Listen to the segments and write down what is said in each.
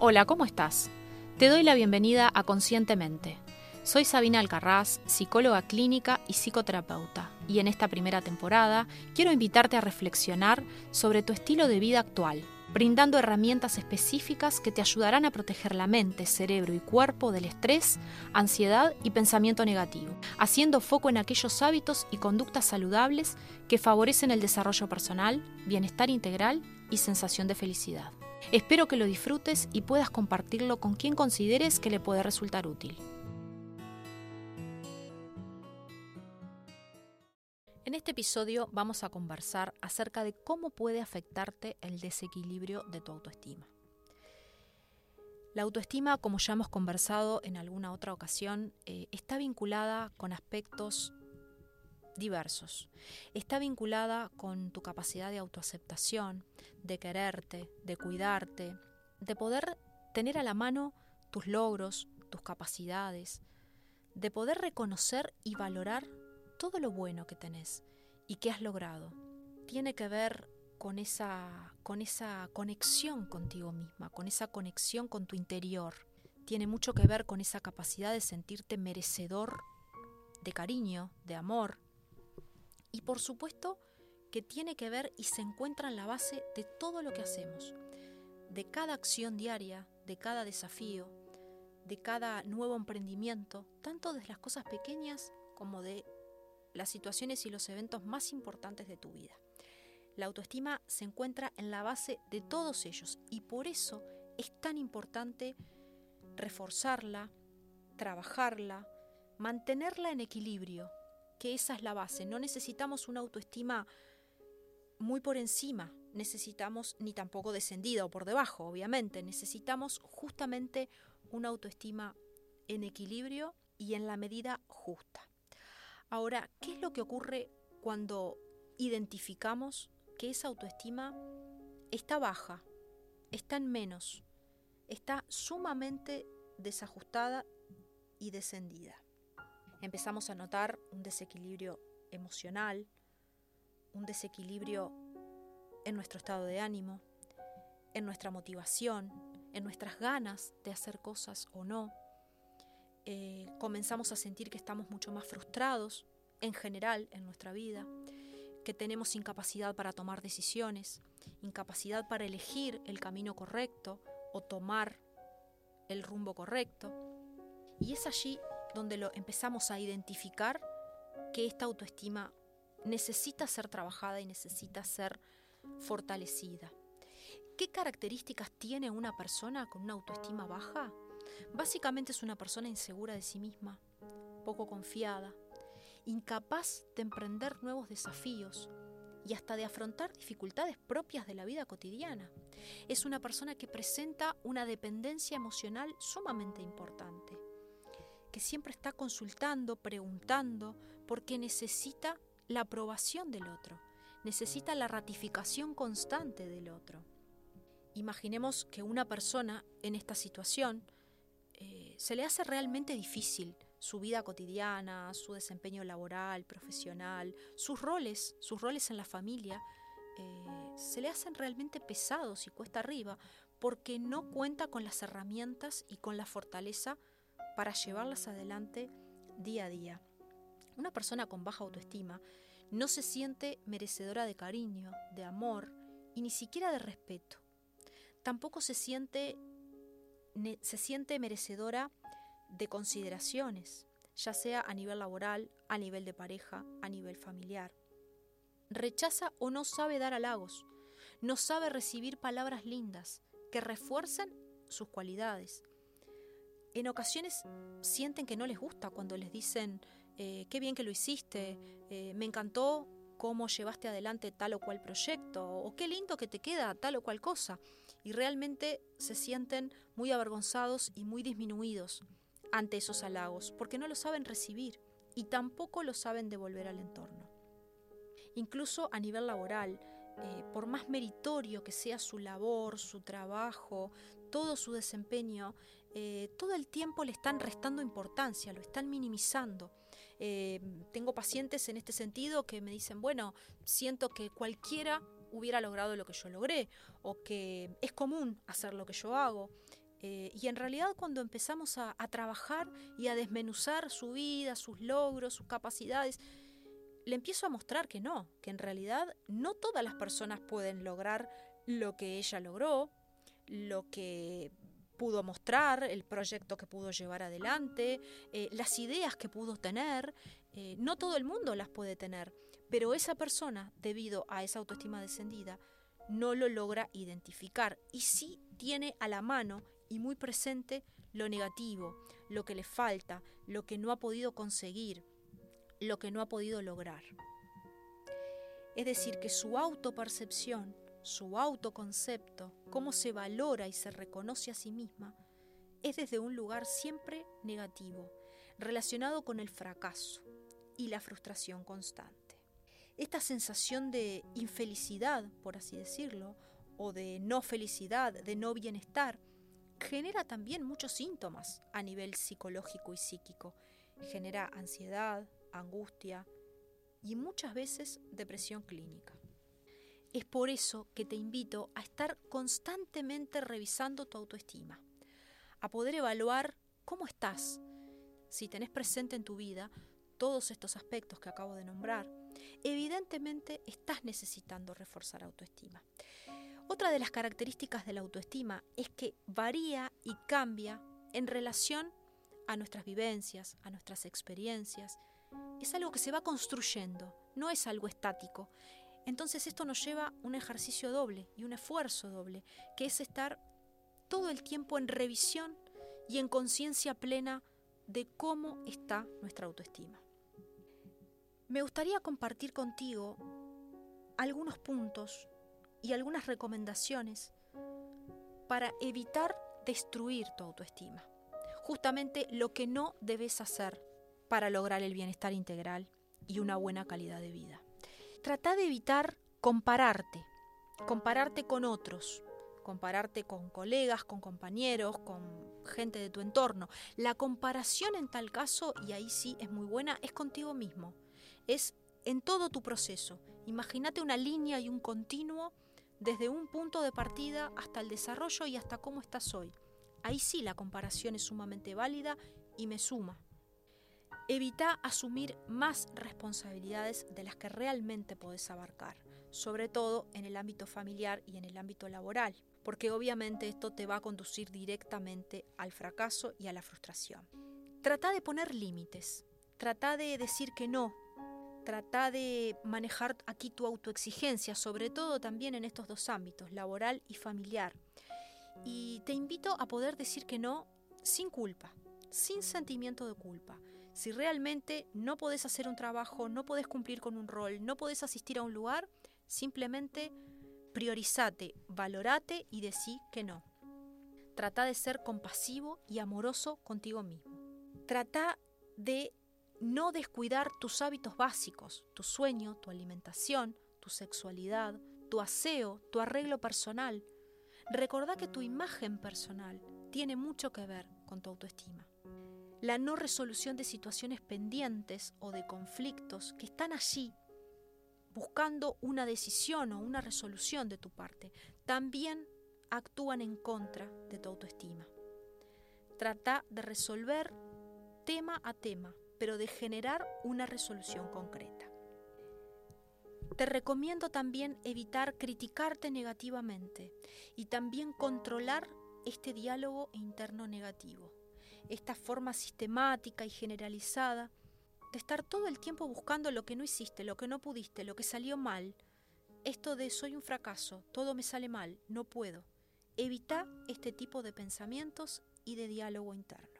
Hola, ¿cómo estás? Te doy la bienvenida a Conscientemente. Soy Sabina Alcarraz, psicóloga clínica y psicoterapeuta, y en esta primera temporada quiero invitarte a reflexionar sobre tu estilo de vida actual, brindando herramientas específicas que te ayudarán a proteger la mente, cerebro y cuerpo del estrés, ansiedad y pensamiento negativo, haciendo foco en aquellos hábitos y conductas saludables que favorecen el desarrollo personal, bienestar integral y sensación de felicidad. Espero que lo disfrutes y puedas compartirlo con quien consideres que le puede resultar útil. En este episodio vamos a conversar acerca de cómo puede afectarte el desequilibrio de tu autoestima. La autoestima, como ya hemos conversado en alguna otra ocasión, eh, está vinculada con aspectos diversos. Está vinculada con tu capacidad de autoaceptación, de quererte, de cuidarte, de poder tener a la mano tus logros, tus capacidades, de poder reconocer y valorar todo lo bueno que tenés y que has logrado. Tiene que ver con esa, con esa conexión contigo misma, con esa conexión con tu interior. Tiene mucho que ver con esa capacidad de sentirte merecedor de cariño, de amor. Y por supuesto que tiene que ver y se encuentra en la base de todo lo que hacemos, de cada acción diaria, de cada desafío, de cada nuevo emprendimiento, tanto de las cosas pequeñas como de las situaciones y los eventos más importantes de tu vida. La autoestima se encuentra en la base de todos ellos y por eso es tan importante reforzarla, trabajarla, mantenerla en equilibrio, que esa es la base. No necesitamos una autoestima muy por encima, necesitamos ni tampoco descendida o por debajo, obviamente, necesitamos justamente una autoestima en equilibrio y en la medida justa. Ahora, ¿qué es lo que ocurre cuando identificamos que esa autoestima está baja, está en menos, está sumamente desajustada y descendida? Empezamos a notar un desequilibrio emocional, un desequilibrio en nuestro estado de ánimo, en nuestra motivación, en nuestras ganas de hacer cosas o no, eh, comenzamos a sentir que estamos mucho más frustrados en general en nuestra vida, que tenemos incapacidad para tomar decisiones, incapacidad para elegir el camino correcto o tomar el rumbo correcto. Y es allí donde lo empezamos a identificar que esta autoestima necesita ser trabajada y necesita ser fortalecida. ¿Qué características tiene una persona con una autoestima baja? Básicamente es una persona insegura de sí misma, poco confiada, incapaz de emprender nuevos desafíos y hasta de afrontar dificultades propias de la vida cotidiana. Es una persona que presenta una dependencia emocional sumamente importante, siempre está consultando, preguntando, porque necesita la aprobación del otro, necesita la ratificación constante del otro. Imaginemos que una persona en esta situación eh, se le hace realmente difícil su vida cotidiana, su desempeño laboral, profesional, sus roles, sus roles en la familia, eh, se le hacen realmente pesados y cuesta arriba porque no cuenta con las herramientas y con la fortaleza para llevarlas adelante día a día. Una persona con baja autoestima no se siente merecedora de cariño, de amor y ni siquiera de respeto. Tampoco se siente se siente merecedora de consideraciones, ya sea a nivel laboral, a nivel de pareja, a nivel familiar. Rechaza o no sabe dar halagos, no sabe recibir palabras lindas que refuercen sus cualidades. En ocasiones sienten que no les gusta cuando les dicen, eh, qué bien que lo hiciste, eh, me encantó cómo llevaste adelante tal o cual proyecto, o qué lindo que te queda tal o cual cosa y realmente se sienten muy avergonzados y muy disminuidos ante esos halagos, porque no lo saben recibir y tampoco lo saben devolver al entorno. Incluso a nivel laboral, eh, por más meritorio que sea su labor, su trabajo, todo su desempeño, eh, todo el tiempo le están restando importancia, lo están minimizando. Eh, tengo pacientes en este sentido que me dicen, bueno, siento que cualquiera hubiera logrado lo que yo logré o que es común hacer lo que yo hago. Eh, y en realidad cuando empezamos a, a trabajar y a desmenuzar su vida, sus logros, sus capacidades, le empiezo a mostrar que no, que en realidad no todas las personas pueden lograr lo que ella logró, lo que pudo mostrar, el proyecto que pudo llevar adelante, eh, las ideas que pudo tener. Eh, no todo el mundo las puede tener, pero esa persona, debido a esa autoestima descendida, no lo logra identificar y sí tiene a la mano y muy presente lo negativo, lo que le falta, lo que no ha podido conseguir, lo que no ha podido lograr. Es decir, que su autopercepción su autoconcepto, cómo se valora y se reconoce a sí misma, es desde un lugar siempre negativo, relacionado con el fracaso y la frustración constante. Esta sensación de infelicidad, por así decirlo, o de no felicidad, de no bienestar, genera también muchos síntomas a nivel psicológico y psíquico. Genera ansiedad, angustia y muchas veces depresión clínica. Es por eso que te invito a estar constantemente revisando tu autoestima, a poder evaluar cómo estás, si tenés presente en tu vida todos estos aspectos que acabo de nombrar. Evidentemente estás necesitando reforzar autoestima. Otra de las características de la autoestima es que varía y cambia en relación a nuestras vivencias, a nuestras experiencias. Es algo que se va construyendo, no es algo estático. Entonces esto nos lleva un ejercicio doble y un esfuerzo doble, que es estar todo el tiempo en revisión y en conciencia plena de cómo está nuestra autoestima. Me gustaría compartir contigo algunos puntos y algunas recomendaciones para evitar destruir tu autoestima. Justamente lo que no debes hacer para lograr el bienestar integral y una buena calidad de vida. Trata de evitar compararte, compararte con otros, compararte con colegas, con compañeros, con gente de tu entorno. La comparación en tal caso, y ahí sí es muy buena, es contigo mismo. Es en todo tu proceso. Imagínate una línea y un continuo desde un punto de partida hasta el desarrollo y hasta cómo estás hoy. Ahí sí la comparación es sumamente válida y me suma. Evita asumir más responsabilidades de las que realmente podés abarcar, sobre todo en el ámbito familiar y en el ámbito laboral, porque obviamente esto te va a conducir directamente al fracaso y a la frustración. Trata de poner límites, trata de decir que no, trata de manejar aquí tu autoexigencia, sobre todo también en estos dos ámbitos, laboral y familiar. Y te invito a poder decir que no sin culpa, sin sentimiento de culpa. Si realmente no podés hacer un trabajo, no podés cumplir con un rol, no podés asistir a un lugar, simplemente priorizate, valorate y decí que no. Trata de ser compasivo y amoroso contigo mismo. Trata de no descuidar tus hábitos básicos, tu sueño, tu alimentación, tu sexualidad, tu aseo, tu arreglo personal. Recordá que tu imagen personal tiene mucho que ver con tu autoestima la no resolución de situaciones pendientes o de conflictos que están allí buscando una decisión o una resolución de tu parte, también actúan en contra de tu autoestima. Trata de resolver tema a tema, pero de generar una resolución concreta. Te recomiendo también evitar criticarte negativamente y también controlar este diálogo interno negativo esta forma sistemática y generalizada de estar todo el tiempo buscando lo que no hiciste, lo que no pudiste, lo que salió mal. Esto de soy un fracaso, todo me sale mal, no puedo. Evita este tipo de pensamientos y de diálogo interno.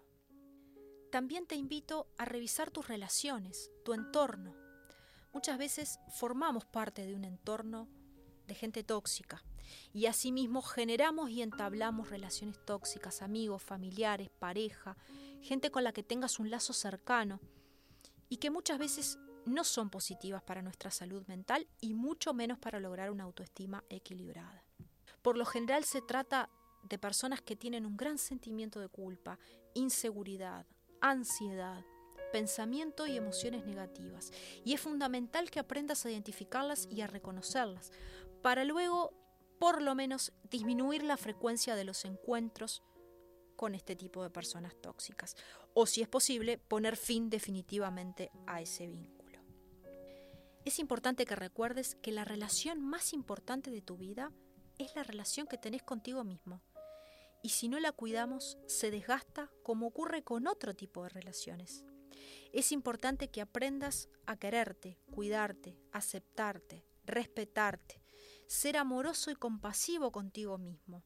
También te invito a revisar tus relaciones, tu entorno. Muchas veces formamos parte de un entorno de gente tóxica, y asimismo generamos y entablamos relaciones tóxicas, amigos, familiares, pareja, gente con la que tengas un lazo cercano y que muchas veces no son positivas para nuestra salud mental y mucho menos para lograr una autoestima equilibrada. Por lo general se trata de personas que tienen un gran sentimiento de culpa, inseguridad, ansiedad, pensamiento y emociones negativas. Y es fundamental que aprendas a identificarlas y a reconocerlas, para luego por lo menos disminuir la frecuencia de los encuentros con este tipo de personas tóxicas. O si es posible, poner fin definitivamente a ese vínculo. Es importante que recuerdes que la relación más importante de tu vida es la relación que tenés contigo mismo. Y si no la cuidamos, se desgasta como ocurre con otro tipo de relaciones. Es importante que aprendas a quererte, cuidarte, aceptarte, respetarte, ser amoroso y compasivo contigo mismo,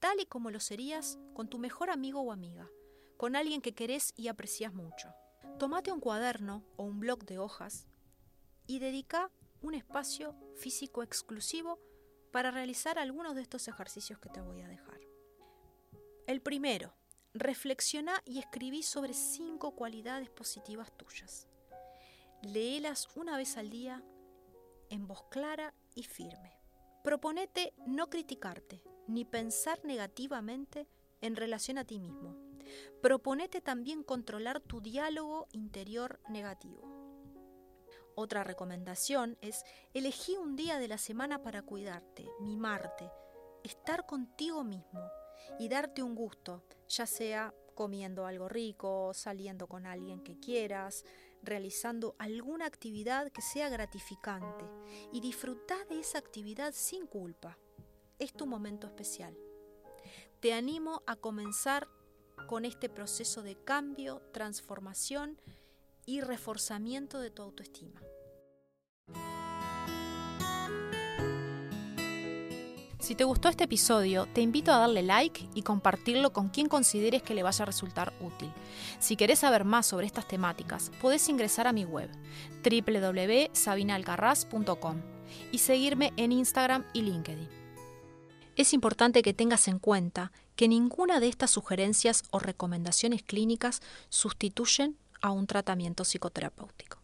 tal y como lo serías con tu mejor amigo o amiga, con alguien que querés y aprecias mucho. Tómate un cuaderno o un bloc de hojas y dedica un espacio físico exclusivo para realizar algunos de estos ejercicios que te voy a dejar. El primero, reflexiona y escribí sobre cinco cualidades positivas tuyas. Léelas una vez al día en voz clara y firme. Proponete no criticarte ni pensar negativamente en relación a ti mismo. Proponete también controlar tu diálogo interior negativo. Otra recomendación es elegir un día de la semana para cuidarte, mimarte, estar contigo mismo y darte un gusto, ya sea comiendo algo rico, saliendo con alguien que quieras, realizando alguna actividad que sea gratificante y disfrutar de esa actividad sin culpa. Es tu momento especial. Te animo a comenzar con este proceso de cambio, transformación y reforzamiento de tu autoestima. Si te gustó este episodio, te invito a darle like y compartirlo con quien consideres que le vaya a resultar útil. Si querés saber más sobre estas temáticas, podés ingresar a mi web www.sabinalcarraz.com y seguirme en Instagram y LinkedIn. Es importante que tengas en cuenta que ninguna de estas sugerencias o recomendaciones clínicas sustituyen a un tratamiento psicoterapéutico.